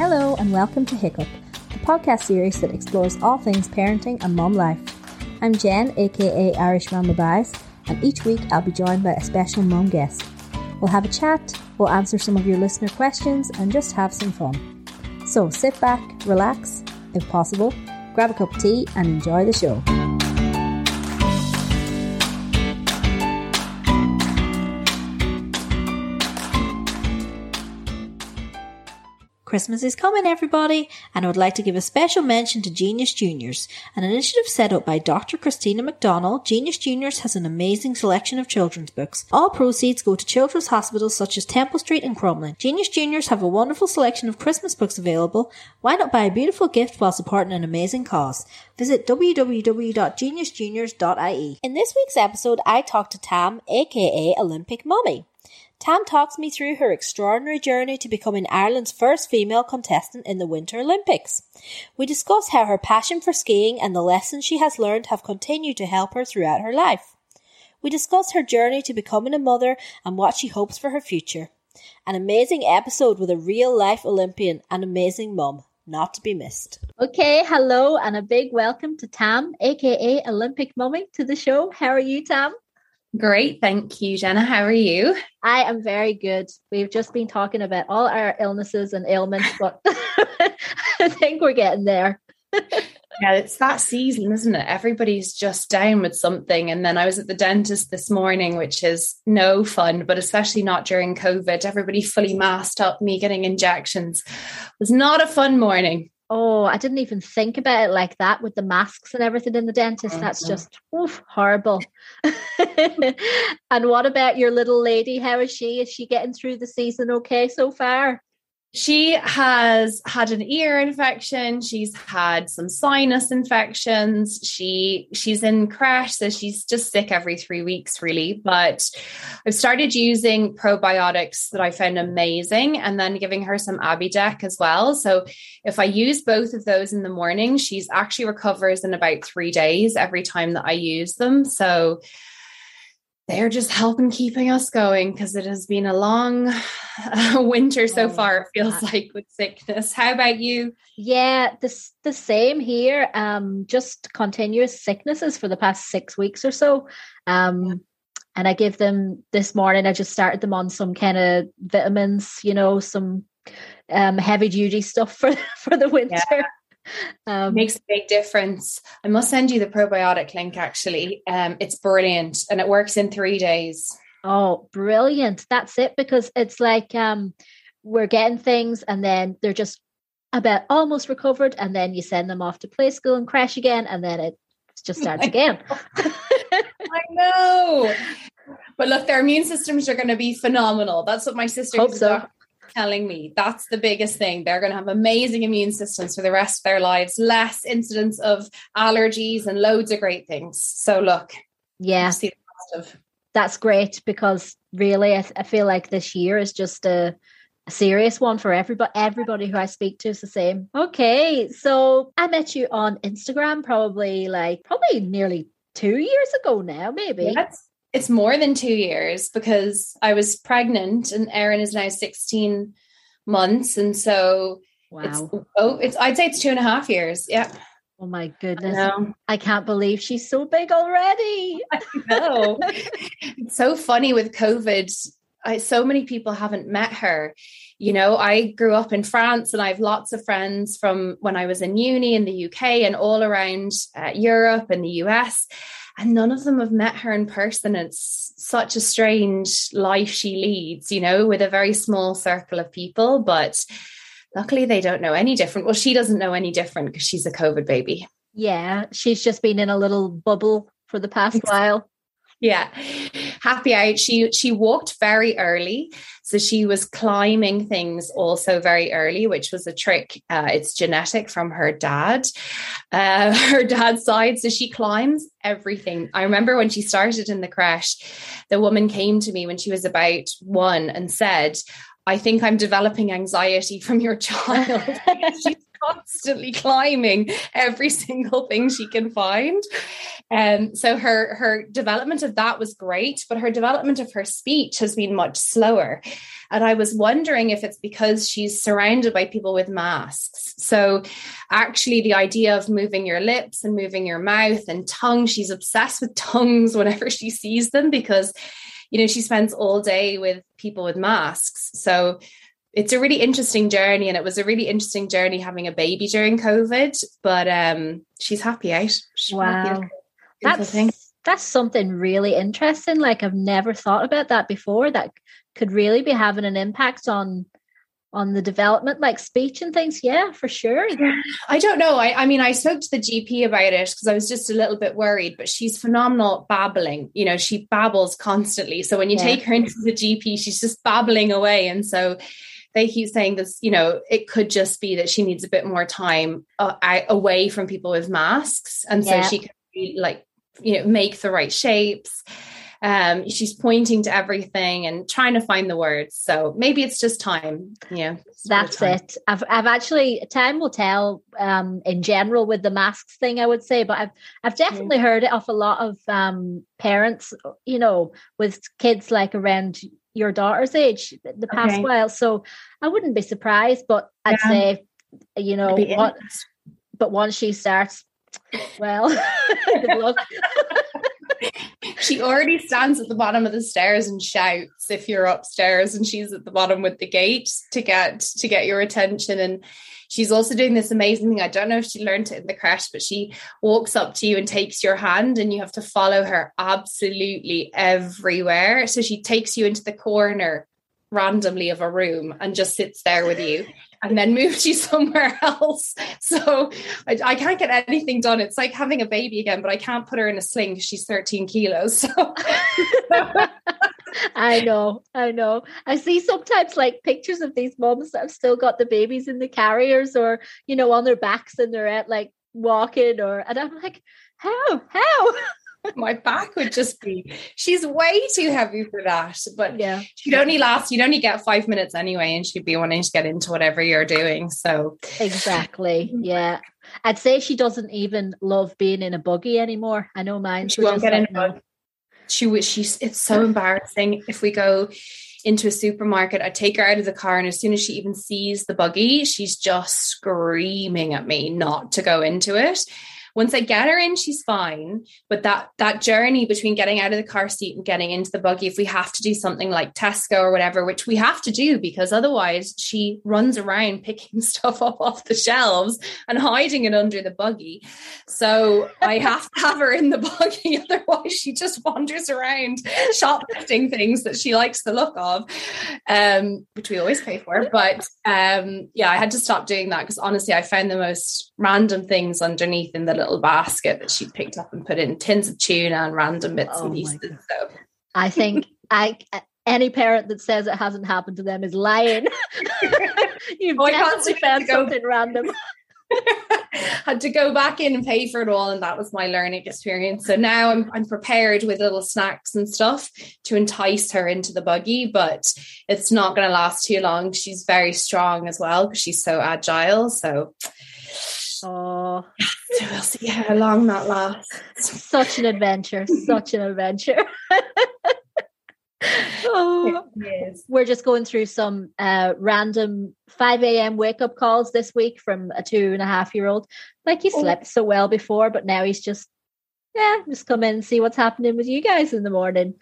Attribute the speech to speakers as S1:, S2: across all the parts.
S1: Hello, and welcome to Hiccup, the podcast series that explores all things parenting and mom life. I'm Jen, aka Irish Mama Bias, and each week I'll be joined by a special mom guest. We'll have a chat, we'll answer some of your listener questions, and just have some fun. So sit back, relax, if possible, grab a cup of tea, and enjoy the show. Christmas is coming, everybody, and I would like to give a special mention to Genius Juniors, an initiative set up by Dr. Christina McDonald. Genius Juniors has an amazing selection of children's books. All proceeds go to children's hospitals such as Temple Street and Crumlin. Genius Juniors have a wonderful selection of Christmas books available. Why not buy a beautiful gift while supporting an amazing cause? Visit www.geniusjuniors.ie. In this week's episode, I talked to Tam, aka Olympic Mummy. Tam talks me through her extraordinary journey to becoming Ireland's first female contestant in the Winter Olympics. We discuss how her passion for skiing and the lessons she has learned have continued to help her throughout her life. We discuss her journey to becoming a mother and what she hopes for her future. An amazing episode with a real life Olympian and amazing mum, not to be missed. Okay, hello and a big welcome to Tam, aka Olympic Mummy, to the show. How are you, Tam?
S2: Great. Thank you, Jenna. How are you?
S1: I am very good. We've just been talking about all our illnesses and ailments, but I think we're getting there.
S2: yeah, it's that season, isn't it? Everybody's just down with something. And then I was at the dentist this morning, which is no fun, but especially not during COVID. Everybody fully masked up, me getting injections. It was not a fun morning.
S1: Oh, I didn't even think about it like that with the masks and everything in the dentist. Mm-hmm. That's just oof, horrible. and what about your little lady? How is she? Is she getting through the season okay so far?
S2: She has had an ear infection. She's had some sinus infections. She she's in crash so she's just sick every 3 weeks really. But i've started using probiotics that i found amazing and then giving her some abidec as well. So if i use both of those in the morning she's actually recovers in about 3 days every time that i use them. So they're just helping keeping us going because it has been a long uh, winter so oh, far it feels like with sickness. How about you?
S1: Yeah the, the same here. Um just continuous sicknesses for the past six weeks or so. Um yeah. and i give them this morning i just started them on some kind of vitamins you know some um heavy duty stuff for for the winter. yeah
S2: um, makes a big difference. I must send you the probiotic link actually. Um, it's brilliant and it works in three days.
S1: Oh, brilliant. That's it because it's like um, we're getting things and then they're just about almost recovered and then you send them off to play school and crash again and then it just starts again.
S2: I know. But look, their immune systems are going to be phenomenal. That's what my sister
S1: Hope so
S2: telling me that's the biggest thing. They're going to have amazing immune systems for the rest of their lives, less incidence of allergies and loads of great things. So look,
S1: yeah, that's great because really, I, I, feel like this year is just a, a serious one for everybody. Everybody who I speak to is the same. Okay, so I met you on Instagram probably like probably nearly two years ago now, maybe.
S2: Yes it's more than two years because I was pregnant and Erin is now 16 months. And so wow. it's oh, it's I'd say it's two and a half years. Yeah.
S1: Oh my goodness. I, I can't believe she's so big already.
S2: I know. it's so funny with COVID. I, so many people haven't met her. You know, I grew up in France and I have lots of friends from when I was in uni in the UK and all around uh, Europe and the US and none of them have met her in person. It's such a strange life she leads, you know, with a very small circle of people. But luckily, they don't know any different. Well, she doesn't know any different because she's a COVID baby.
S1: Yeah, she's just been in a little bubble for the past while
S2: yeah happy out she she walked very early. So she was climbing things also very early which was a trick. Uh, it's genetic from her dad uh, her dad's side. So she climbs everything. I remember when she started in the crash the woman came to me when she was about one and said I think I'm developing anxiety from your child. she's constantly climbing every single thing she can find. And um, so her her development of that was great, but her development of her speech has been much slower. And I was wondering if it's because she's surrounded by people with masks. So actually the idea of moving your lips and moving your mouth and tongue, she's obsessed with tongues whenever she sees them because you know she spends all day with people with masks. So it's a really interesting journey and it was a really interesting journey having a baby during covid but um she's happy out she's
S1: wow. Happy that's that's something really interesting like i've never thought about that before that could really be having an impact on on the development like speech and things. Yeah for sure.
S2: I don't know. I, I mean i spoke to the gp about it because i was just a little bit worried but she's phenomenal babbling. You know she babbles constantly. So when you yeah. take her into the gp she's just babbling away. And so they keep saying this, you know, it could just be that she needs a bit more time uh, away from people with masks. And so yeah. she can be like, you know, make the right shapes. Um, she's pointing to everything and trying to find the words. So maybe it's just time. Yeah.
S1: That's it. I've I've actually time will tell um in general with the masks thing, I would say, but I've I've definitely mm. heard it off a lot of um parents, you know, with kids like around your daughter's age the past okay. while. So I wouldn't be surprised, but I'd yeah. say, you know, what, but once she starts, well, good luck.
S2: She already stands at the bottom of the stairs and shouts if you're upstairs and she's at the bottom with the gate to get to get your attention. And she's also doing this amazing thing. I don't know if she learned it in the crash but she walks up to you and takes your hand and you have to follow her absolutely everywhere. So she takes you into the corner randomly of a room and just sits there with you and then moves you somewhere else. So I, I, can't get anything done. It's like having a baby again, but I can't put her in a sling she's 13 kilos. So
S1: I know, I know. I see sometimes like pictures of these moms that have still got the babies in the carriers or, you know, on their backs and they're at like walking or and I'm like, how? How?
S2: my back would just be she's way too heavy for that but yeah. she'd only last you'd only get five minutes anyway and she'd be wanting to get into whatever you're doing so.
S1: Exactly mm. yeah. I'd say she doesn't even love being in a buggy anymore. I know mine
S2: she won't get in a buggy. She was she's it's so embarrassing if we go into a supermarket. I take her out of the car, and as soon as she even sees the buggy, she's just screaming at me not to go into it. Once I get her in, she's fine. But that that journey between getting out of the car seat and getting into the buggy, if we have to do something like Tesco or whatever, which we have to do because otherwise she runs around picking stuff up off the shelves and hiding it under the buggy. So I have to have her in the buggy, otherwise she just wanders around shoplifting things that she likes the look of, um, which we always pay for. But um, yeah, I had to stop doing that because honestly, I found the most random things underneath in the little basket that she picked up and put in tins of tuna and random bits oh and pieces. So
S1: I think I any parent that says it hasn't happened to them is lying. You've oh, definitely found something random.
S2: had to go back in and pay for it all and that was my learning experience so now I'm, I'm prepared with little snacks and stuff to entice her into the buggy but it's not going to last too long she's very strong as well because she's so agile so
S1: Oh,
S2: so we'll see how long that lasts.
S1: Such an adventure! Such an adventure. oh, we're just going through some uh, random 5 a.m. wake up calls this week from a two and a half year old. Like he oh. slept so well before, but now he's just, yeah, just come in and see what's happening with you guys in the morning.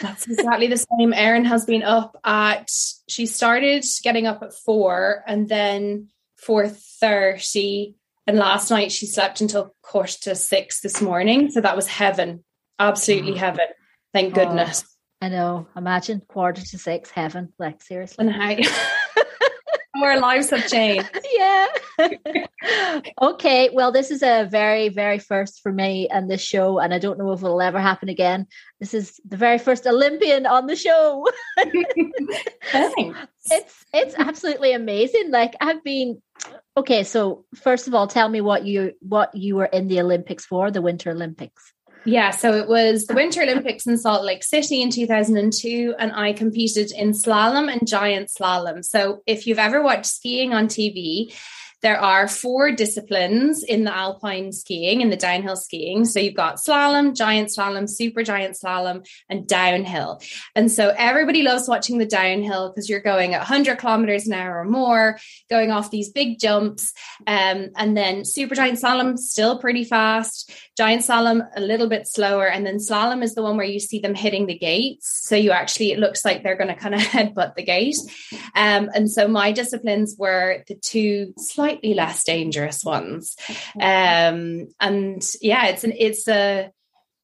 S2: That's exactly the same. Erin has been up at, she started getting up at four and then 4.30 and last night she slept until quarter to six this morning. So that was heaven. Absolutely oh. heaven. Thank oh, goodness.
S1: I know. Imagine quarter to six, heaven. Like seriously.
S2: And how our lives have changed.
S1: Yeah. okay. Well, this is a very, very first for me and this show, and I don't know if it'll ever happen again. This is the very first Olympian on the show. it's it's absolutely amazing. Like I've been Okay, so first of all, tell me what you what you were in the Olympics for, the Winter Olympics.
S2: Yeah, so it was the Winter Olympics in Salt Lake City in 2002, and I competed in slalom and giant slalom. So if you've ever watched skiing on TV, there are four disciplines in the alpine skiing, in the downhill skiing. So you've got slalom, giant slalom, super giant slalom, and downhill. And so everybody loves watching the downhill because you're going at 100 kilometers an hour or more, going off these big jumps. Um, and then super giant slalom, still pretty fast. Giant slalom, a little bit slower. And then slalom is the one where you see them hitting the gates. So you actually, it looks like they're going to kind of headbutt the gate. Um, and so my disciplines were the two less dangerous ones. Um, and yeah, it's an, it's a,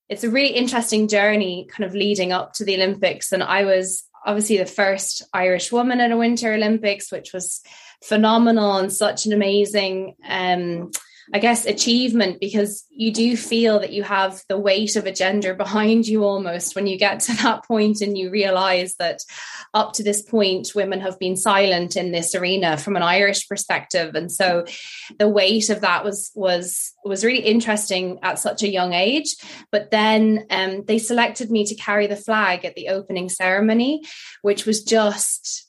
S2: it's a really interesting journey kind of leading up to the Olympics. And I was obviously the first Irish woman at a Winter Olympics, which was phenomenal and such an amazing um, I guess, achievement because you do feel that you have the weight of a gender behind you almost when you get to that point and you realize that up to this point, women have been silent in this arena from an Irish perspective. And so the weight of that was was was really interesting at such a young age. But then um, they selected me to carry the flag at the opening ceremony, which was just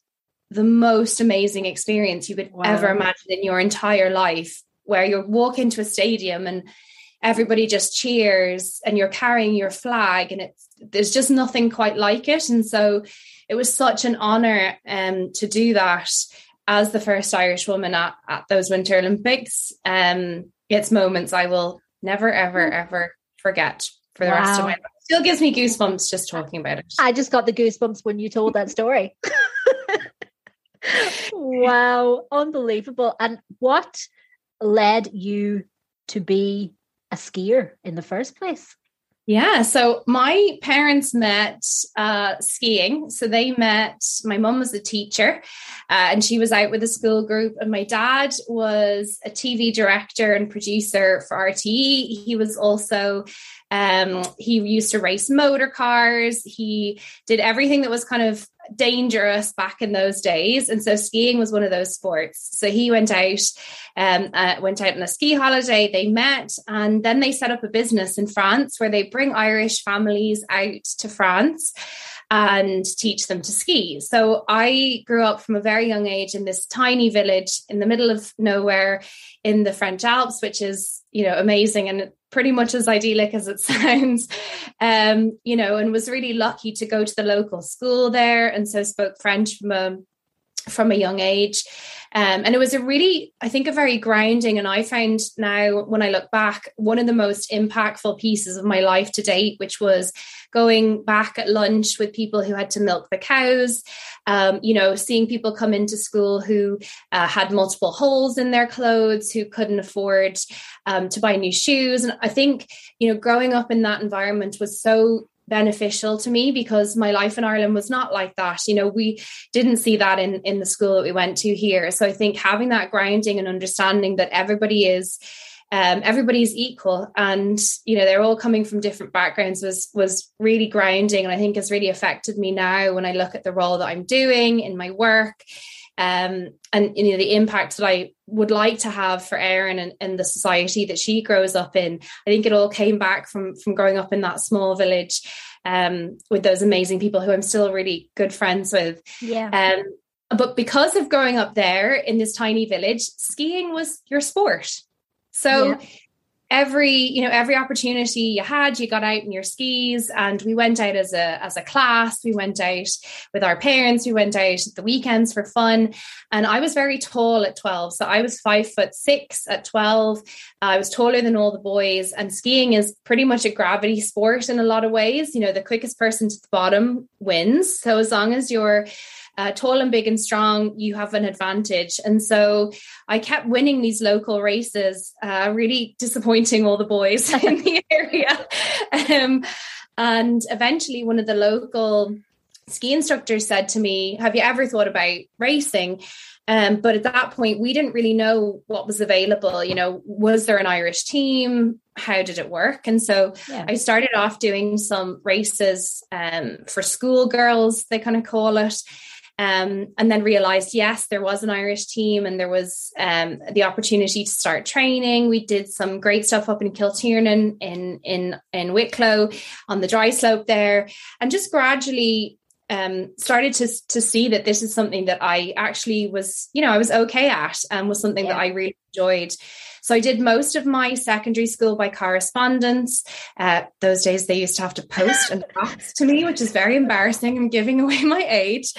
S2: the most amazing experience you could wow. ever imagine in your entire life where you walk into a stadium and everybody just cheers and you're carrying your flag and it's there's just nothing quite like it. And so it was such an honor um, to do that as the first irish woman at, at those winter olympics. Um, it's moments i will never ever mm. ever forget for the wow. rest of my life. Still gives me goosebumps just talking about it.
S1: I just got the goosebumps when you told that story. Wow. Unbelievable. And what led you to be a skier in the first place?
S2: Yeah, so my parents met uh, skiing. So they met, my mum was a teacher uh, and she was out with a school group, and my dad was a TV director and producer for RTE. He was also um, he used to race motor cars. He did everything that was kind of dangerous back in those days, and so skiing was one of those sports. So he went out, um, uh, went out on a ski holiday. They met, and then they set up a business in France where they bring Irish families out to France and teach them to ski. So I grew up from a very young age in this tiny village in the middle of nowhere in the French Alps, which is you know amazing and pretty much as idyllic as it sounds. Um you know and was really lucky to go to the local school there and so spoke french from a from a young age um, and it was a really, I think, a very grounding. And I found now, when I look back, one of the most impactful pieces of my life to date, which was going back at lunch with people who had to milk the cows, um, you know, seeing people come into school who uh, had multiple holes in their clothes, who couldn't afford um, to buy new shoes. And I think, you know, growing up in that environment was so beneficial to me because my life in Ireland was not like that. You know, we didn't see that in in the school that we went to here. So I think having that grounding and understanding that everybody is um, everybody's equal and you know they're all coming from different backgrounds was was really grounding and i think has really affected me now when i look at the role that i'm doing in my work um, and you know the impact that I would like to have for Erin and, and, the society that she grows up in. I think it all came back from from growing up in that small village um, with those amazing people who I'm still really good friends with.
S1: Yeah.
S2: Um, but because of growing up there in this tiny village, skiing was your sport. So yeah every you know every opportunity you had you got out in your skis and we went out as a as a class. We went out with our parents. We went out at the weekends for fun. And i was very tall at 12 so i was five foot six at 12 i was taller than all the boys and skiing is pretty much a gravity sport in a lot of ways. You know the quickest person to the bottom wins. So as long as you're uh, tall and big and strong, you have an advantage. And so I kept winning these local races, uh, really disappointing all the boys in the area. Um, and eventually, one of the local ski instructors said to me, Have you ever thought about racing? Um, but at that point, we didn't really know what was available. You know, was there an Irish team? How did it work? And so yeah. I started off doing some races um, for schoolgirls, they kind of call it. Um, and then realized yes there was an irish team and there was um, the opportunity to start training. We did some great stuff up in kiltiernan in in in wicklow on the dry slope there. And just gradually um, started to to see that this is something that I actually was, you know, I was okay at and was something yeah. that I really enjoyed. So I did most of my secondary school by correspondence. Uh, those days they used to have to post and fax to me, which is very embarrassing. I'm giving away my age.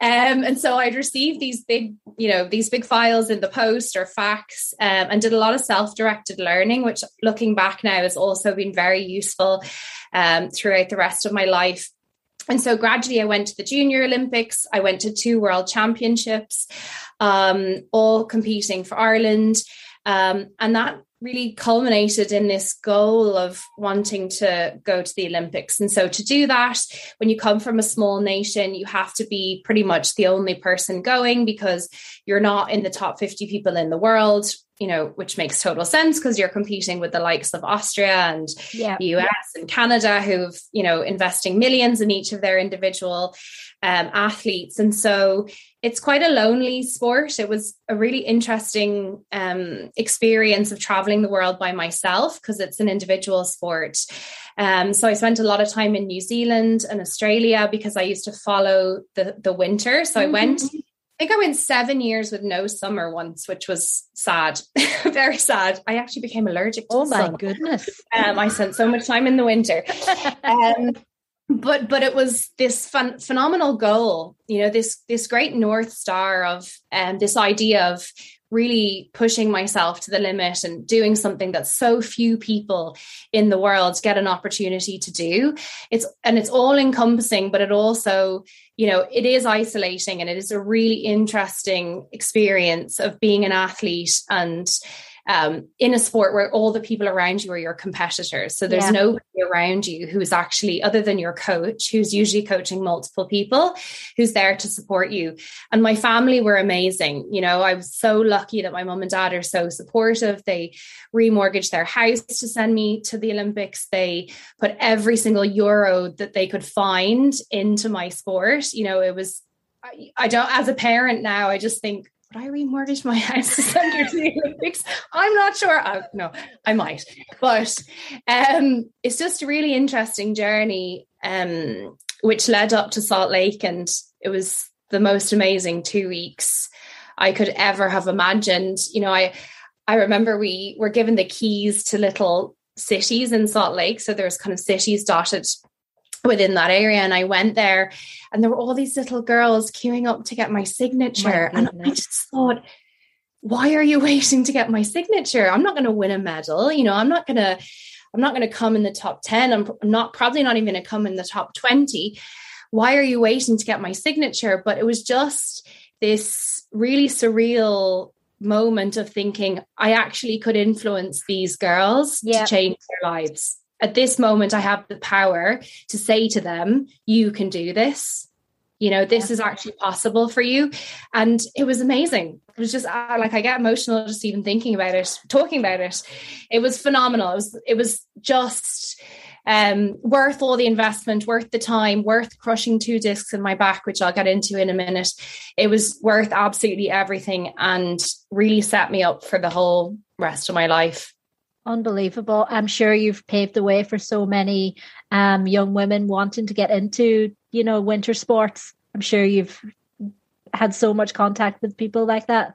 S2: Um, and so I'd receive these big, you know, these big files in the post or fax um, and did a lot of self-directed learning, which looking back now has also been very useful um, throughout the rest of my life. And so gradually I went to the Junior Olympics. I went to two World Championships, um, all competing for Ireland. Um, and that really culminated in this goal of wanting to go to the Olympics. And so to do that, when you come from a small nation, you have to be pretty much the only person going because you're not in the top 50 people in the world, you know, which makes total sense because you're competing with the likes of Austria and yeah. the US yeah. and Canada who've, you know, investing millions in each of their individual um, athletes. And so it's quite a lonely sport. It was a really interesting um, experience of traveling the world by myself because it's an individual sport. Um, so I spent a lot of time in New Zealand and Australia because I used to follow the the winter. So I mm-hmm. went. I think I went seven years with no summer once, which was sad, very sad. I actually became allergic.
S1: oh my
S2: sun.
S1: goodness!
S2: Um, I spent so much time in the winter. Um, but but it was this fun, phenomenal goal you know this this great north star of um, this idea of really pushing myself to the limit and doing something that so few people in the world get an opportunity to do. It's and it's all encompassing but it also you know it is isolating and it is a really interesting experience of being an athlete and um, in a sport where all the people around you are your competitors. So there's yeah. nobody around you who's actually, other than your coach, who's usually coaching multiple people, who's there to support you. And my family were amazing. You know, I was so lucky that my mom and dad are so supportive. They remortgaged their house to send me to the Olympics. They put every single euro that they could find into my sport. You know, it was I, I don't as a parent now i just think would I remortgage my house to the Olympics? I'm not sure. I, no, I might. But um, it's just a really interesting journey, um, which led up to Salt Lake, and it was the most amazing two weeks I could ever have imagined. You know, I I remember we were given the keys to little cities in Salt Lake, so there's kind of cities dotted within that area and I went there and there were all these little girls queuing up to get my signature my and I just thought why are you waiting to get my signature? I'm not going to win a medal you know I'm not going to I'm not going to come in the top 10 I'm, I'm not probably not even going to come in the top 20 why are you waiting to get my signature? But it was just this really surreal moment of thinking I actually could influence these girls to change their lives at this moment, I have the power to say to them, you can do this. You know, this yeah. is actually possible for you. And it was amazing. It was just uh, like I get emotional just even thinking about it, talking about it. It was phenomenal. It was, it was just um, worth all the investment, worth the time, worth crushing two discs in my back, which I'll get into in a minute. It was worth absolutely everything and really set me up for the whole rest of my life.
S1: Unbelievable. I'm sure you've paved the way for so many um, young women wanting to get into, you know, winter sports. I'm sure you've had so much contact with people like that.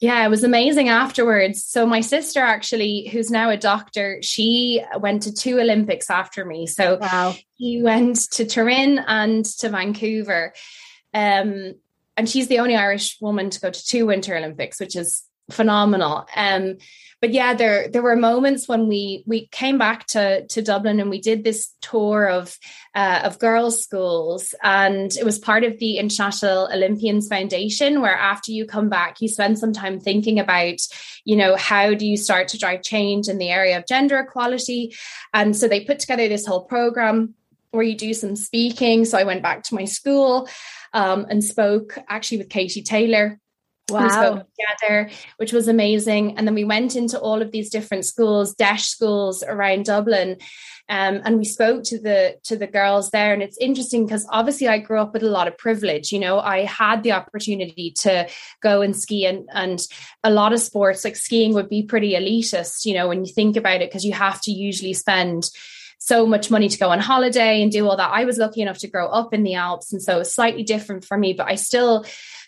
S2: Yeah, it was amazing afterwards. So my sister actually, who's now a doctor, she went to two Olympics after me. So wow. he went to Turin and to Vancouver. Um, and she's the only Irish woman to go to two Winter Olympics, which is phenomenal. Um, but yeah, there there were moments when we we came back to to Dublin and we did this tour of uh, of girls' schools, and it was part of the International Olympians Foundation, where after you come back, you spend some time thinking about, you know, how do you start to drive change in the area of gender equality, and so they put together this whole program where you do some speaking. So I went back to my school um, and spoke actually with Katie Taylor
S1: Wow.
S2: together, which was amazing. And then we went into all of these different schools, DEIS schools around Dublin. Um, and we spoke to the to the girls there and it's interesting because obviously i grew up with a lot of privilege you know i had the opportunity to go and ski and and a lot of sports like skiing would be pretty elitist you know when you think about it because you have to usually spend so much money to go on holiday and do all that. I was lucky enough to grow up in the Alps. And so it was slightly different for me, but I still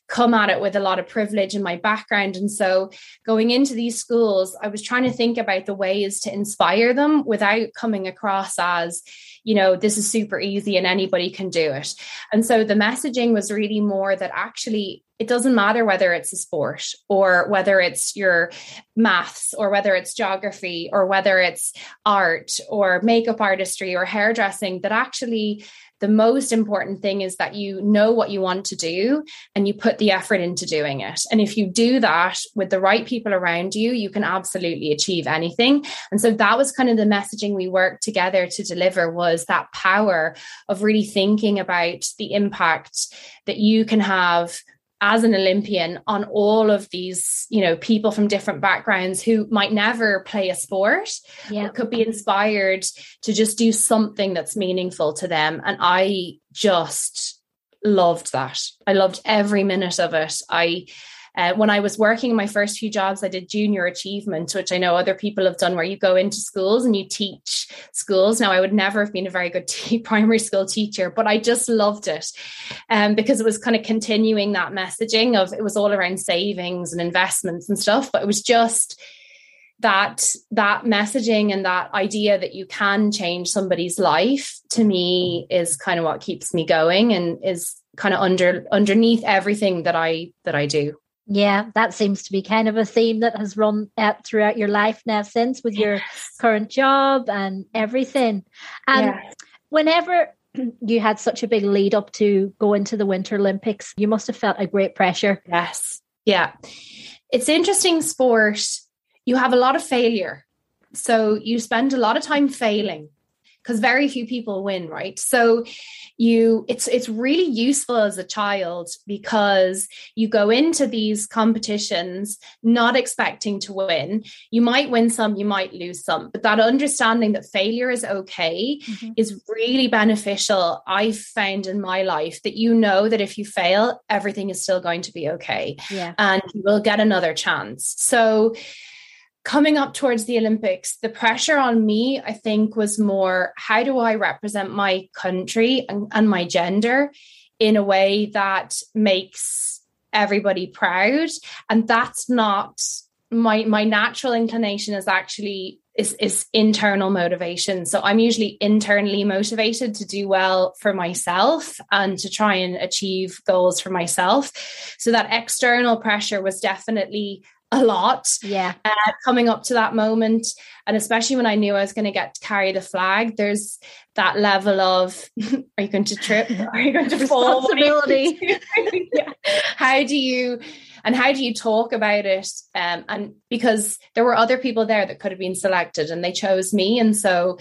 S2: come at it with a lot of privilege in my background. And so going into these schools, I was trying to think about the ways to inspire them without coming across as, you know, this is super easy and anybody can do it. And so the messaging was really more that actually it doesn't matter whether it's a sport or whether it's your maths or whether it's geography or whether it's art or makeup artistry or hairdressing, that actually the most important thing is that you know what you want to do and you put the effort into doing it. And if you do that with the right people around you, you can absolutely achieve anything. And so that was kind of the messaging we worked together to deliver was that power of really thinking about the impact that you can have as an Olympian on all of these, you know, people from different backgrounds who might never play a sport, yeah. could be inspired to just do something that's meaningful to them. And I just loved that. I loved every minute of it. I uh, when I was working in my first few jobs, I did junior achievement, which I know other people have done, where you go into schools and you teach schools. Now, I would never have been a very good t- primary school teacher, but I just loved it um, because it was kind of continuing that messaging of it was all around savings and investments and stuff, but it was just that that messaging and that idea that you can change somebody's life to me is kind of what keeps me going and is kind of under underneath everything that I that I do.
S1: Yeah, that seems to be kind of a theme that has run out throughout your life now since with your yes. current job and everything. Um, and yes. whenever you had such a big lead up to go into the Winter Olympics, you must have felt a great pressure.
S2: Yes. Yeah. It's interesting sport. You have a lot of failure. So you spend a lot of time failing because very few people win, right? So you it's it's really useful as a child because you go into these competitions not expecting to win. You might win some, you might lose some, but that understanding that failure is okay mm-hmm. is really beneficial. I've found in my life that you know that if you fail, everything is still going to be okay. Yeah. And you will get another chance. So coming up towards the Olympics, the pressure on me, I think, was more how do I represent my country and, and my gender in a way that makes everybody proud? And that's not my my natural inclination is actually is is internal motivation so i'm usually internally motivated to do well for myself and to try and achieve goals for myself so that external pressure was definitely a lot.
S1: Yeah.
S2: Uh, coming up to that moment. And especially when I knew I was going to get to carry the flag, there's that level of are you going to trip? Are you going to fall?
S1: Responsibility.
S2: yeah. How do you and how do you talk about it? Um, and because there were other people there that could have been selected and they chose me. And so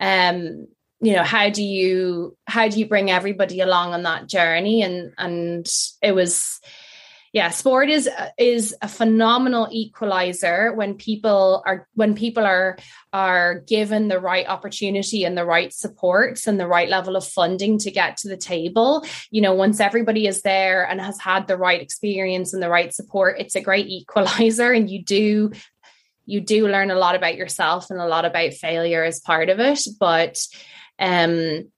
S2: um you know how do you how do you bring everybody along on that journey and and it was yeah sport is is a phenomenal equalizer when people are when people are are given the right opportunity and the right supports and the right level of funding to get to the table. You know once everybody is there and has had the right experience and the right support it's a great equalizer and you do you do learn a lot about yourself and a lot about failure as part of it. But um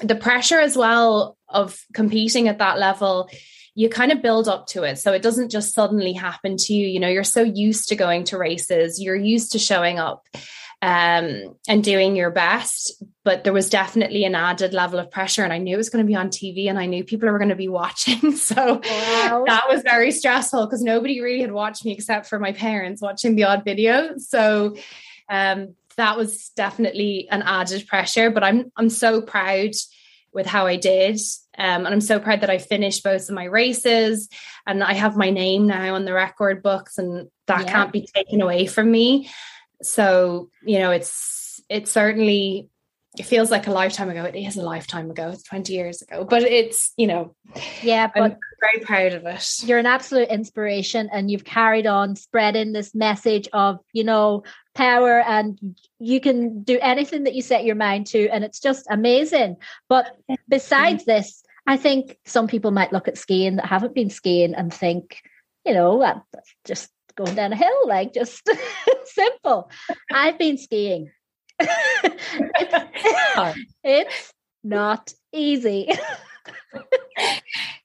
S2: the pressure as well of competing at that level you kind of build up to it. So it doesn't just suddenly happen to you. You know, you're so used to going to races, you're used to showing up um, and doing your best. But there was definitely an added level of pressure. And I knew it was going to be on TV and I knew people were going to be watching. So wow. that was very stressful because nobody really had watched me except for my parents watching the odd video. So um, that was definitely an added pressure. But I'm I'm so proud with how I did. Um, and I'm so proud that I finished both of my races and I have my name now on the record books and that yeah. can't be taken away from me. So, you know, it's it certainly it feels like a lifetime ago. It is a lifetime ago. It's 20 years ago. But it's, you know,
S1: yeah, but I'm
S2: very proud of it.
S1: You're an absolute inspiration and you've carried on spreading this message of, you know, power and you can do anything that you set your mind to and it's just amazing. But besides this, I think some people might look at skiing that haven't been skiing and think, you know, that's just going down a hill, like just simple. I've been skiing it's, it's not easy.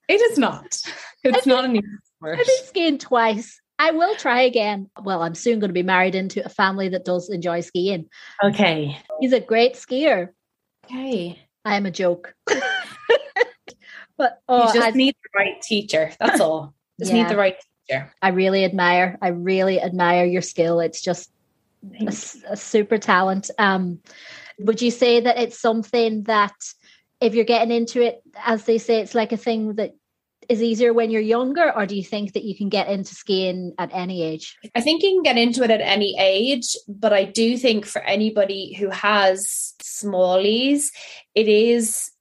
S2: it is not. It's not an easy sport.
S1: I've been skiing twice. I will try again. Well, I'm soon going to be married into a family that does enjoy skiing.
S2: Okay.
S1: He's a great skier.
S2: Okay.
S1: I am a joke.
S2: But oh, you just I've, need the right teacher. That's all. Just yeah. need the right teacher.
S1: I really admire. I really admire your skill. It's just a, a, super talent. Um, would you say that it's something that if you're getting into it, as they say, it's like a thing that is easier when you're younger, or do you think that you can get into skiing at any age?
S2: I think you can get into it at any age, but I do think for anybody who has smallies, it is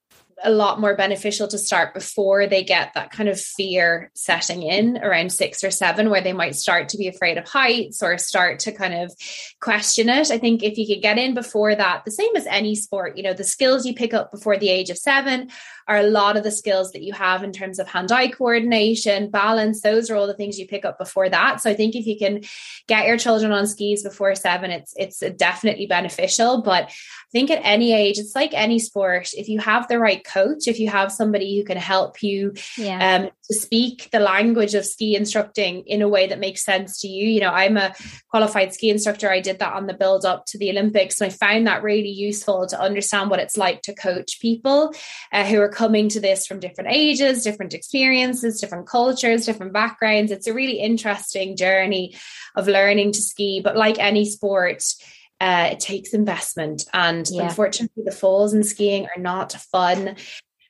S2: a lot more beneficial to start before they get that kind of fear setting in around six or seven, where they might start to be afraid of heights or start to kind of question it. I think if you could get in before that, the same as any sport, you know, the skills you pick up before the age of seven are a lot of the skills that you have in terms of hand eye coordination, balance. Those are all the things you pick up before that. So I think if you can get your children on skis before seven, it's it's definitely beneficial. But I think at any age, it's like any sport. If you have the right coach, if you have somebody who can help you yeah. um, to speak the language of ski instructing in a way that makes sense to you. You know, I'm a qualified ski instructor. I did that on the build up to the Olympics, and I found that really useful to understand what it's like to coach people uh, who are coming to this from different ages, different experiences, different cultures, different backgrounds. It's a really interesting journey of learning to ski. But like any sport, uh, it takes investment. And yeah. unfortunately, the falls in skiing are not fun.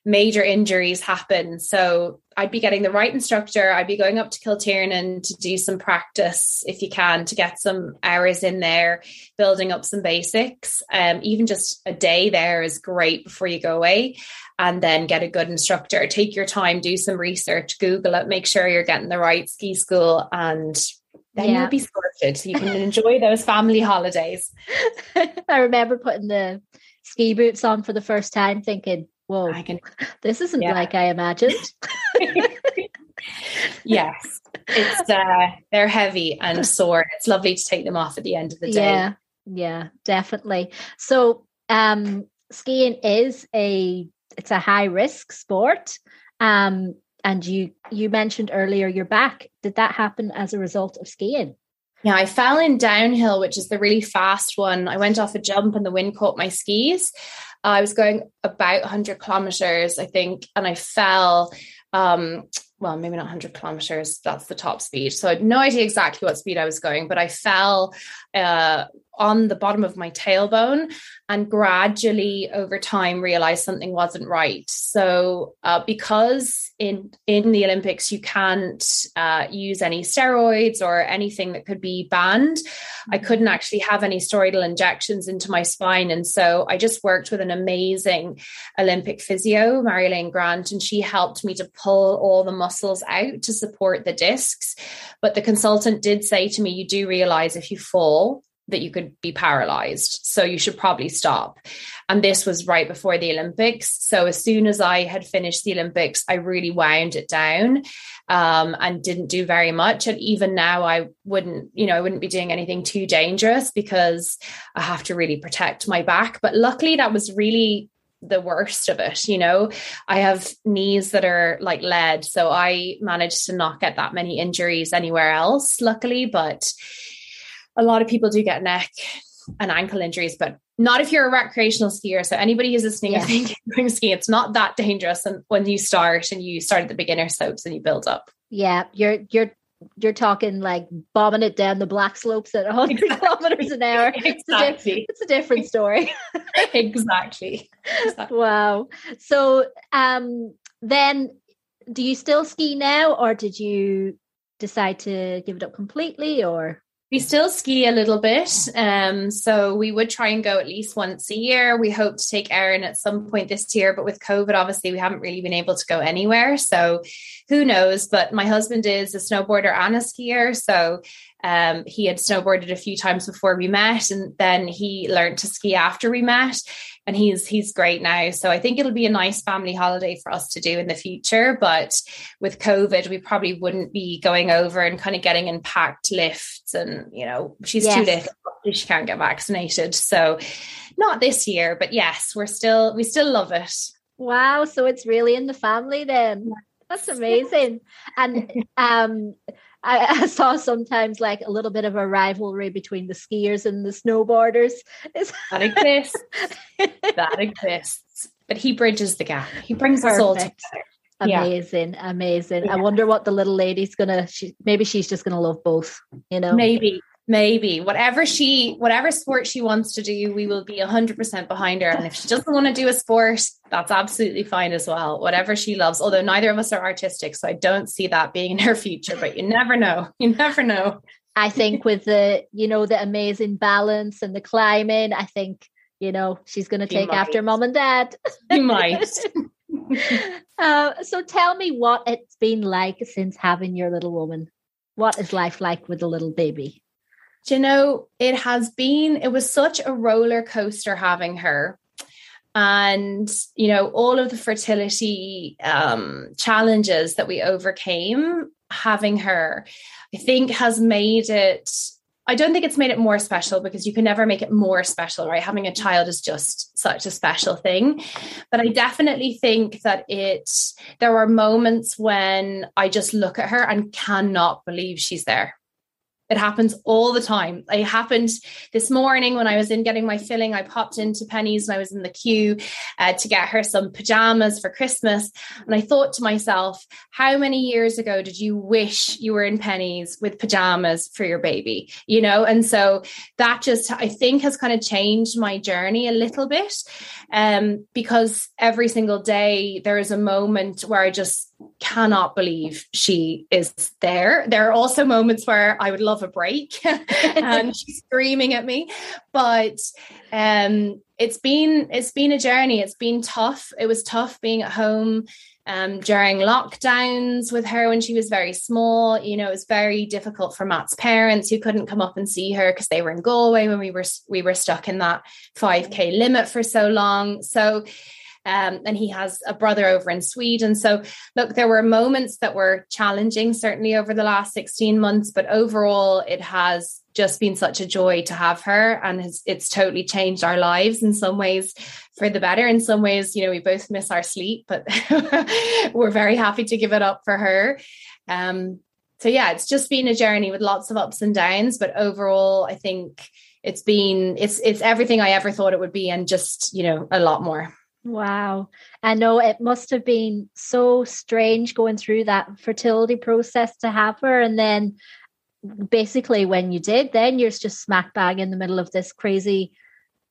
S2: Major injuries happen. So I'd be getting the right instructor. I'd be going up to Kiltiernan to do some practice if you can to get some hours in there, building up some basics. Um, even just a day there is great before you go away. And then get a good instructor. Take your time, do some research, Google it, make sure you're getting the right ski school, and then yeah. you'll be sorted. You can enjoy those family holidays.
S1: I remember putting the ski boots on for the first time, thinking, whoa, I can, this isn't yeah. like I imagined.
S2: yes. It's uh they're heavy and sore. It's lovely to take them off at the end of the day.
S1: Yeah, yeah, definitely. So um skiing is a it's a high risk sport. Um and you you mentioned earlier your back. Did that happen as a result of skiing?
S2: Yeah, I fell in downhill, which is the really fast one. I went off a jump and the wind caught my skis. I was going about 100 kilometers, I think, and I fell. Um, well, maybe not 100 kilometers. That's the top speed. So I had no idea exactly what speed I was going, but I fell uh, on the bottom of my tailbone and gradually over time realized something wasn't right. So uh, because in in the olympics you can't uh, use any steroids or anything that could be banned. I mm-hmm. couldn't actually have any steroidal injections into my spine. And so i just worked with an amazing olympic physio marilyn grant and she helped me to pull all the muscles out to support the discs. But the consultant did say to me you do realize if you fall that you could be paralyzed. So you should probably stop. And this was right before the Olympics. So as soon as I had finished the Olympics, I really wound it down um, and didn't do very much. And even now, I wouldn't, you know, I wouldn't be doing anything too dangerous because I have to really protect my back. But luckily, that was really the worst of it you know i have knees that are like lead so i managed to not get that many injuries anywhere else luckily but a lot of people do get neck and ankle injuries, but not if you're a recreational skier. So anybody who's listening, yeah. I think going skiing, it's not that dangerous. And when you start and you start at the beginner slopes and you build up.
S1: Yeah, you're you're you're talking like bombing it down the black slopes at 100 exactly. kilometers an hour. Exactly. It's a, di- it's a different story.
S2: exactly.
S1: exactly. Wow. So um then do you still ski now or did you decide to give it up completely or
S2: we still ski a little bit. Um, so we would try and go at least once a year. We hope to take Erin at some point this year, but with COVID, obviously, we haven't really been able to go anywhere. So who knows? But my husband is a snowboarder and a skier. So Um, he had snowboarded a few times before we met, and then he learned to ski after we met. And he's he's great now. So I think it'll be a nice family holiday for us to do in the future. But with COVID, we probably wouldn't be going over and kind of getting in packed lifts. And you know, she's yes. too little; she can't get vaccinated. So not this year, but yes, we're still we still love it.
S1: Wow, so it's really in the family then. That's amazing. And um I, I, saw sometimes like a little bit of a rivalry between the skiers and the snowboarders.
S2: That exists. that exists. But he bridges the gap. He brings Perfect. us all together.
S1: Amazing, yeah. amazing. Yeah. I wonder what the little lady's gonna. She, maybe she's just gonna love both. You know,
S2: maybe maybe. Whatever she whatever sport she wants to do we will be 100% behind her. And if she doesn't want to do a sport that's absolutely fine as well. Whatever she loves although neither of us are artistic so i don't see that being in her future but you never know. You never know.
S1: I think with the you know the amazing balance and the climbing i think you know she's going to take might. after mom and dad.
S2: You might.
S1: Uh, so tell me what it's been like since having your little woman. What is life like with a little baby
S2: you know, it has been, it was such a roller coaster having her. And, you know, all of the fertility um, challenges that we overcame having her, I think has made it I don't think it's made it more special because you can never make it more special, right? Having a child is just such a special thing. But I definitely think that it, there are moments when I just look at her and cannot believe she's there. It happens all the time. It happened this morning when I was in getting my filling. I popped into Penneys and I was in the queue uh, to get her some pajamas for Christmas. And I thought to myself, how many years ago did you wish you were in Penneys with pajamas for your baby? You know, and so that just, I think, has kind of changed my journey a little bit um, because every single day there is a moment where I just cannot believe she is there. There are also moments where I would love a break and she's screaming at me, but um, it's been it's been a journey. It's been tough. It was tough being at home um, during lockdowns with her when she was very small. You know, it was very difficult for Matt's parents who couldn't come up and see her because they were in Galway when we were we were stuck in that 5k limit for so long. So um, and he has a brother over in Sweden. So, look, there were moments that were challenging, certainly over the last 16 months, but overall, it has just been such a joy to have her. And it's, it's totally changed our lives in some ways for the better. In some ways, you know, we both miss our sleep, but we're very happy to give it up for her. Um, so yeah, it's just been a journey with lots of ups and downs, but overall, I think it's been it's it's everything I ever thought it would be, and just you know a lot more.
S1: Wow. I know it must have been so strange going through that fertility process to have her. And then basically, when you did, then you're just smack bang in the middle of this crazy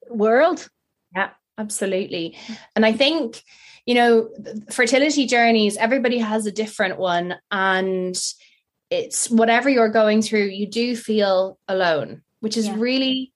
S1: world.
S2: Yeah, absolutely. Mm. And I think, you know, fertility journeys, everybody has a different one. And it's whatever you're going through, you do feel alone, which is yeah. really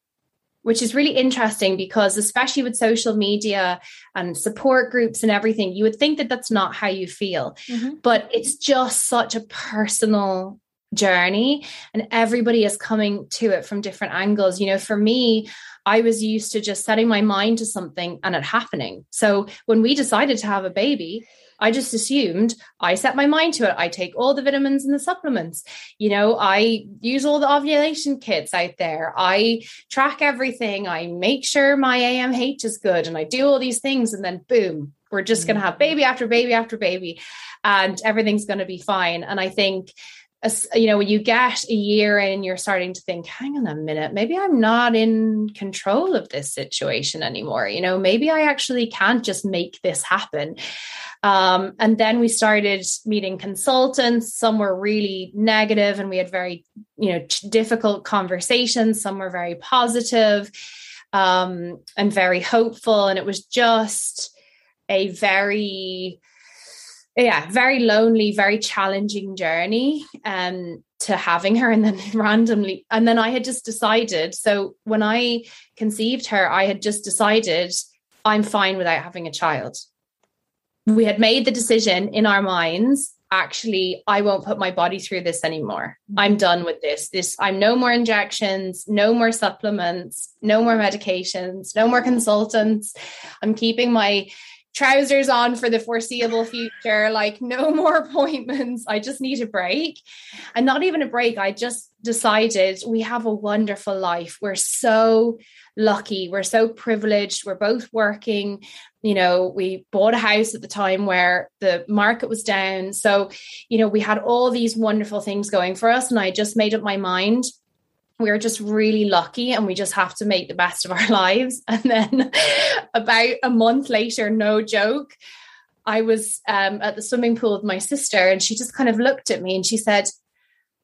S2: which is really interesting because especially with social media and support groups and everything you would think that that's not how you feel mm-hmm. but it's just such a personal journey and everybody is coming to it from different angles you know for me I was used to just setting my mind to something and it happening. So when we decided to have a baby, I just assumed I set my mind to it. I take all the vitamins and the supplements. You know, I use all the ovulation kits out there. I track everything. I make sure my AMH is good and I do all these things. And then boom, we're just going to mm. have baby after baby after baby and everything's going to be fine. And I think you know, when you get a year in, you're starting to think, hang on a minute, maybe I'm not in control of this situation anymore. You know, maybe I actually can't just make this happen. Um, and then we started meeting consultants. Some were really negative and we had very, you know, difficult conversations. Some were very positive, um, and very hopeful. And it was just a very, yeah, very lonely, very challenging journey um, to having her. And then randomly, and then I had just decided. So when I conceived her, I had just decided I'm fine without having a child. We had made the decision in our minds actually I won't put my body through this anymore. I'm done with this. This I'm no more injections, no more supplements, no more medications, no more consultants. I'm keeping my trousers on for the foreseeable future, like no more appointments. I just need a break. And not even a break. I just decided we have a wonderful life. We're so lucky. We're so privileged. We're both working. You know, we bought a house at the time where the market was down. So, you know, we had all these wonderful things going for us. And I just made up my mind we're just really lucky and we just have to make the best of our lives. And then about a month later, no joke, I was um, at the swimming pool with my sister and she just kind of looked at me and she said,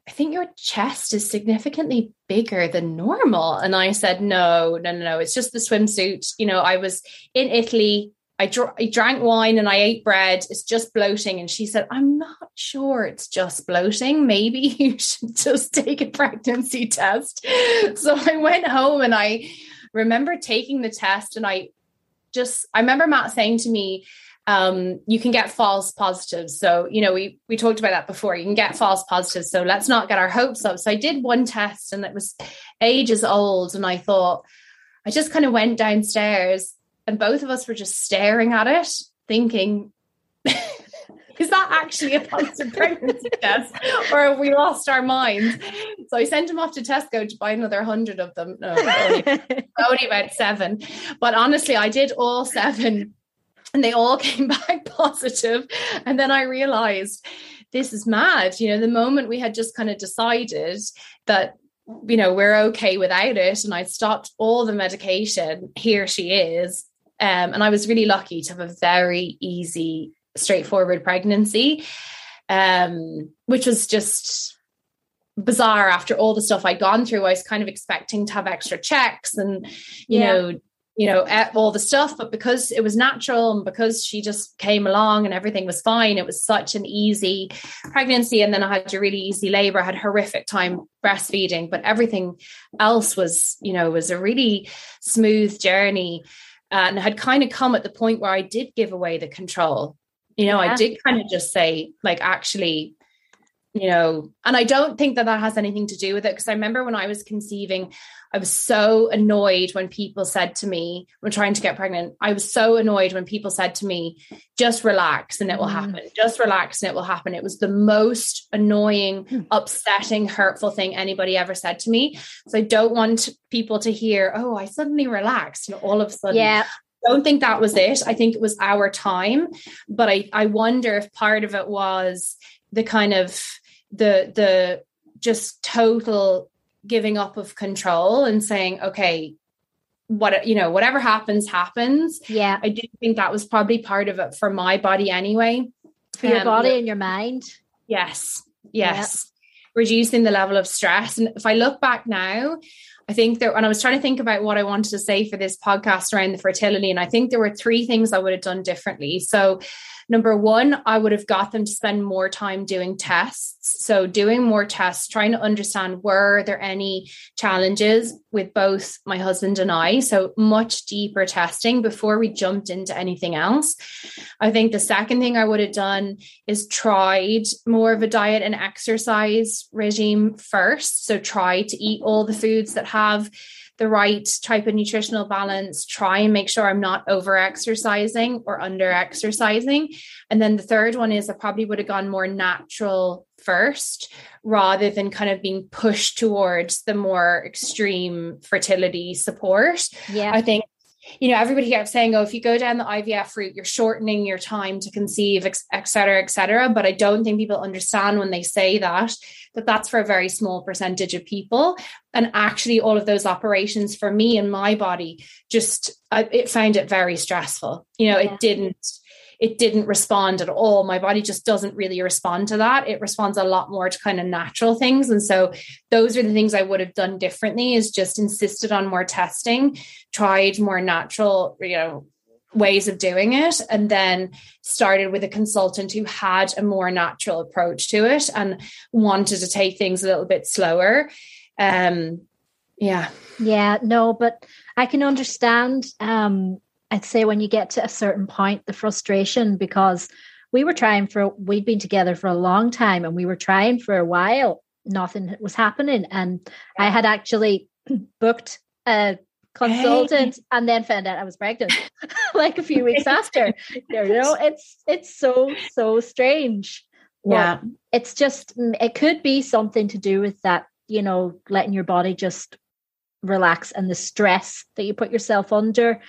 S2: I think your chest is significantly bigger than normal. And I said, no, no, no, no. It's just the swimsuit. You know, I was in Italy I, dr- I drank wine and I ate bread. It's just bloating. And she said, I'm not sure it's just bloating. Maybe you should just take a pregnancy test. So I went home and I remember taking the test and I just, I remember Matt saying to me, um, you can get false positives. So, you know, we we talked about that before. You can get false positives. So let's not get our hopes up. So I did one test and it was ages old. And I thought, I just kind of went downstairs and both of us were just staring at it, thinking, is that actually a positive pregnancy test? Or have we lost our minds? So I sent him off to Tesco to buy another hundred of them. No, only, only about seven. But honestly, I did all seven and they all came back positive. And then I realized this is mad. You know, the moment we had just kind of decided that you know we're okay without it and i stopped all the medication here she is um, and I was really lucky to have a very easy, straightforward pregnancy, um, which was just bizarre after all the stuff I'd gone through. I was kind of expecting to have extra checks and, you yeah. know, you know, all the stuff, but because it was natural and because she just came along and everything was fine, it was such an easy pregnancy. And then I had a really easy labor, I had horrific time breastfeeding, but everything else was, you know, was a really smooth journey Uh, and had kind of come at the point where I did give away the control. You know, yeah. I did kind of just say, like, actually, you know, and I don't think that that has anything to do with it because I remember when I was conceiving, I was so annoyed when people said to me, when trying to get pregnant, I was so annoyed when people said to me, just relax and it will mm. happen. Just relax and it will happen. It was the most annoying, mm. upsetting, hurtful thing anybody ever said to me. So I don't want people to hear, oh, I suddenly relaxed and all of a sudden.
S1: Yeah.
S2: Don't think that was it. I think it was our time. But I, I wonder if part of it was the kind of the the just total giving up of control and saying, okay, what you know, whatever happens, happens.
S1: Yeah.
S2: I do think that was probably part of it for my body anyway.
S1: For your um, body and your mind.
S2: Yes. Yes. Yeah. Reducing the level of stress. And if I look back now, I think that when I was trying to think about what I wanted to say for this podcast around the fertility, and I think there were three things I would have done differently. So Number one, I would have got them to spend more time doing tests. So, doing more tests, trying to understand were there any challenges with both my husband and I. So, much deeper testing before we jumped into anything else. I think the second thing I would have done is tried more of a diet and exercise regime first. So, try to eat all the foods that have the right type of nutritional balance, try and make sure I'm not over exercising or under exercising. And then the third one is I probably would have gone more natural first rather than kind of being pushed towards the more extreme fertility support.
S1: Yeah.
S2: I think you know, everybody kept saying, oh, if you go down the IVF route, you're shortening your time to conceive, et cetera, et cetera. But I don't think people understand when they say that, that that's for a very small percentage of people. And actually, all of those operations for me and my body just, I, it found it very stressful. You know, yeah. it didn't it didn't respond at all. My body just doesn't really respond to that. It responds a lot more to kind of natural things. And so those are the things I would have done differently is just insisted on more testing, tried more natural, you know, ways of doing it and then started with a consultant who had a more natural approach to it and wanted to take things a little bit slower um yeah
S1: yeah no but i can understand um I'd say when you get to a certain point, the frustration because we were trying for we'd been together for a long time and we were trying for a while nothing was happening. And i had actually booked a consultant hey. and then found out i was pregnant like a few weeks after. You know it's it's so so strange.
S2: Yeah.
S1: it's just mm, it could be something to do with that you know letting your body just relax and the stress that you put yourself under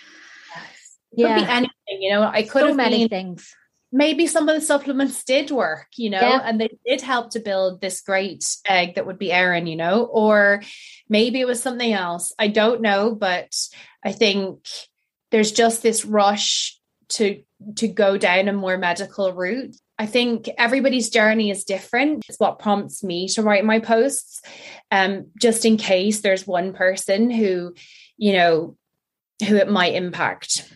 S2: yeah. could be anything you know i could
S1: so
S2: have
S1: many
S2: been,
S1: things
S2: maybe some of the supplements did work, you know, yeah. and they did help to build this great egg that would be Erin, you know, or maybe it was something else. I don't know, but I think there's just this rush to to go down a more medical route. I think everybody's journey is different. It's what prompts me to write my posts. Um, just in case there's one person who, you know, who it might impact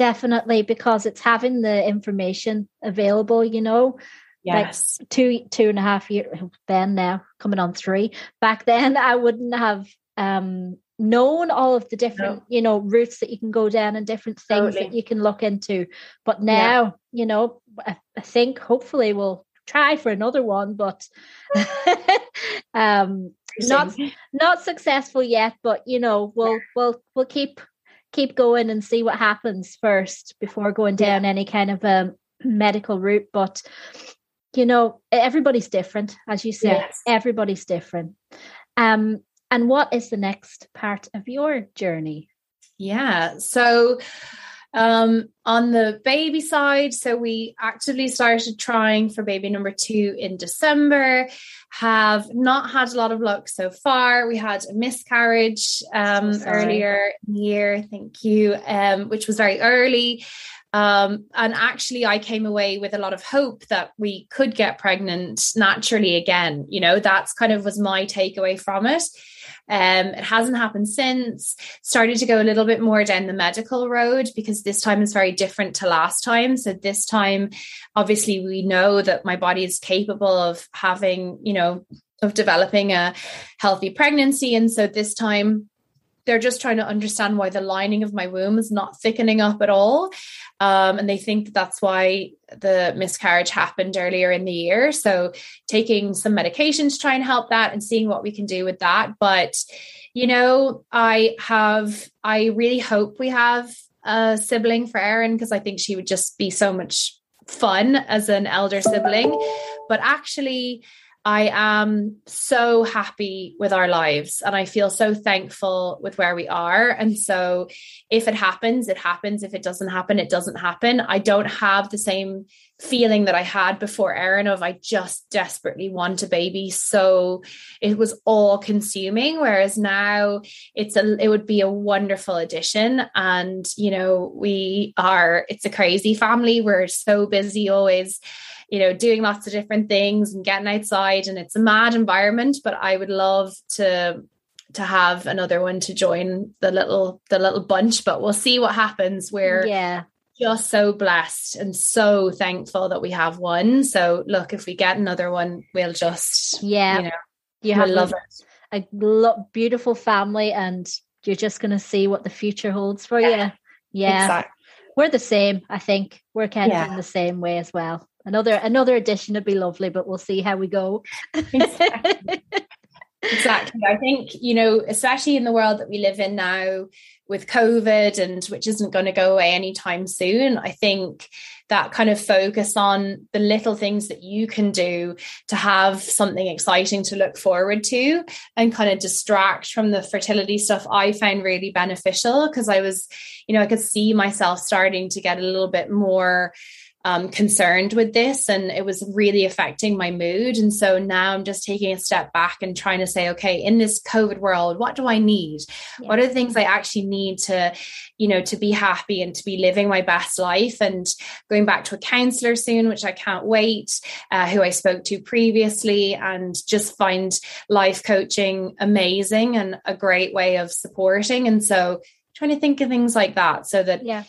S1: definitely because it's having the information available you know
S2: yes
S1: like two two and a half years then now coming on three back then i wouldn't have um known all of the different no. you know routes that you can go down and different things totally. that you can look into but now yeah. you know I, I, think hopefully we'll try for another one but um not not successful yet but you know we'll we'll we'll keep keep going and see what happens first before going down yeah. any kind of a um, medical route. But you know, everybody's different, as you say. Yes. Everybody's different. Um, and what is the next part of your journey?
S2: Yeah. So um, on the baby side, so we actively started trying for baby number two in December. Have not had a lot of luck so far. We had a miscarriage um, so earlier in the year, thank you, um, which was very early. Um, and actually, I came away with a lot of hope that we could get pregnant naturally again. You know, that's kind of was my takeaway from it. Um, it hasn't happened since. Started to go a little bit more down the medical road because this time is very different to last time. So this time, obviously, we know that my body is capable of having, you know, of developing a healthy pregnancy. And so this time they're just trying to understand why the lining of my womb is not thickening up at all. Um, and they think that that's why the miscarriage happened earlier in the year. So taking some medication to try and help that and seeing what we can do with that. But, you know, I have, I really hope we have a sibling for Erin because I think she would just be so much fun as an elder sibling. But actually, I am so happy with our lives and I feel so thankful with where we are. And so if it happens, it happens. If it doesn't happen, it doesn't happen. I don't have the same feeling that I had before Erin of I just desperately want a baby. So it was all consuming. Whereas now it's a it would be a wonderful addition. And you know, we are it's a crazy family. We're so busy always you know, doing lots of different things and getting outside. And it's a mad environment, but I would love to to have another one to join the little the little bunch but we'll see what happens. We're
S1: yeah.
S2: just so blessed and so thankful that we have one. So look if we get another one we'll just
S1: yeah.
S2: you know
S1: you have love it. a beautiful family and you're just going to see what the future holds for yeah, you. Yeah. Exactly. we're the same i think. We're kind yeah. of in the same way as well another another edition would be lovely, but we'll see how we go.
S2: Exactly. exactly. I think, you know, especially in the world that we live in now with COVID and which isn't going to go away anytime soon, I think that kind of focus on the little things that you can do to have something exciting to look forward to and kind of distract from the fertility stuff I found really beneficial because I was, you know, I could see myself starting to get a little bit more um, concerned with this and it was really affecting my mood. And so now I'm just taking a step back and trying to say, okay, in this COVID world, what do I need? Yeah. What are the things I actually need to, you know, to be happy and to be living my best life? And going back to a counselor soon, which I can't wait, uh, who I spoke to previously, and just find life coaching amazing and a great way of supporting. And so trying to think of things like that so that
S1: yeah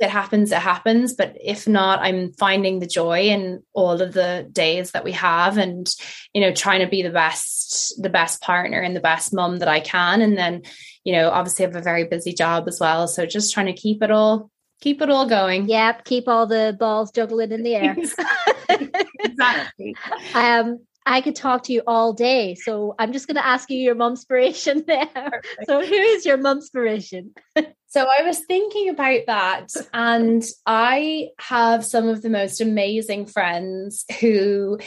S2: it happens, it happens. But if not, I'm finding the joy in all of the days that we have and, you know, trying to be the best, the best partner and the best mom that I can. And then, you know, obviously I have a very busy job as well. So just trying to keep it all keep it all going.
S1: Yep, keep all the balls juggling in the air.
S2: exactly.
S1: um, I could talk to you all day, so I'm just going to ask you your mum's inspiration there. Perfect. So, who is your mum's inspiration?
S2: so, I was thinking about that, and I have some of the most amazing friends who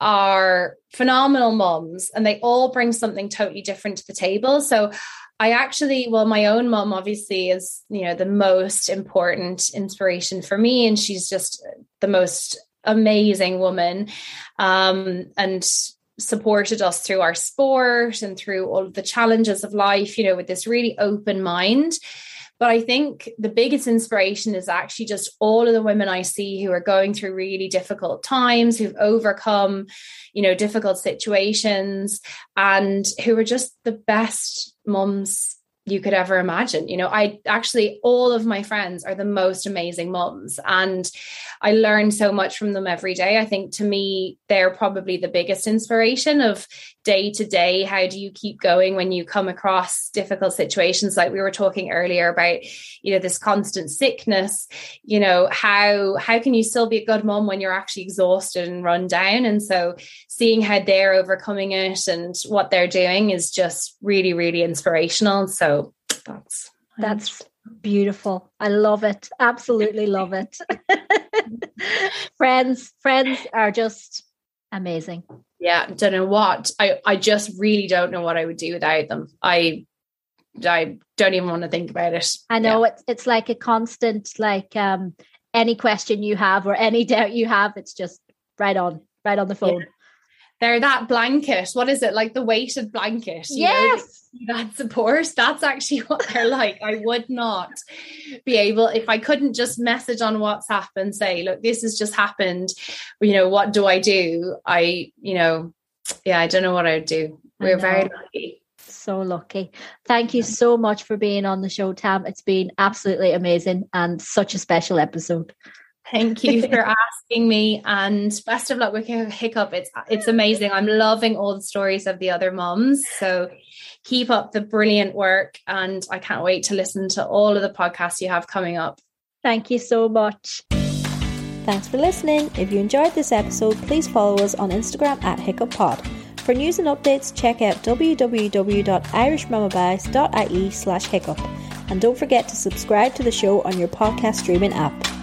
S2: are phenomenal mums, and they all bring something totally different to the table. So, I actually, well, my own mom obviously is, you know, the most important inspiration for me. And she's just the most amazing woman um, and supported us through our sport and through all of the challenges of life, you know, with this really open mind. But I think the biggest inspiration is actually just all of the women I see who are going through really difficult times, who've overcome, you know, difficult situations and who are just the best mums you could ever imagine. You know, I actually, all of my friends are the most amazing moms, and I learn so much from them every day. I think to me, they're probably the biggest inspiration of day to day. How do you keep going when you come across difficult situations? Like we were talking earlier about, you know, this constant sickness. You know, how how can you still be a good mom when you're actually exhausted and run down? And so, seeing how they're overcoming it and what they're doing is just really, really inspirational. So that's
S1: that's beautiful. I love it. Absolutely love it. friends, friends are just amazing.
S2: Yeah, don't know what. I I just really don't know what I would do without them. I I don't even want to think about it.
S1: I know yeah. it's it's like a constant like um any question you have or any doubt you have, it's just right on, right on the phone. Yeah
S2: they're that blanket. What is it? Like the weighted blanket.
S1: yes.
S2: Know, that support. That's actually what they're like. I would not be able, if I couldn't just message on WhatsApp and say, look, this has just happened. You know, what do I do? I, you know, yeah, I don't know what I would do. We're very lucky.
S1: So lucky. Thank you so much for being on the show, Tam. It's been absolutely amazing and such a special episode.
S2: Thank you for asking me, and best of luck with Hiccup. It's it's amazing. I'm loving all the stories of the other moms. So keep up the brilliant work, and I can't wait to listen to all of the podcasts you have coming up.
S1: Thank you so much. Thanks for listening. If you enjoyed this episode, please follow us on Instagram at HiccupPod. For news and updates, check out www.irishmamabias.ie slash hiccup. And don't forget to subscribe to the show on your podcast streaming app.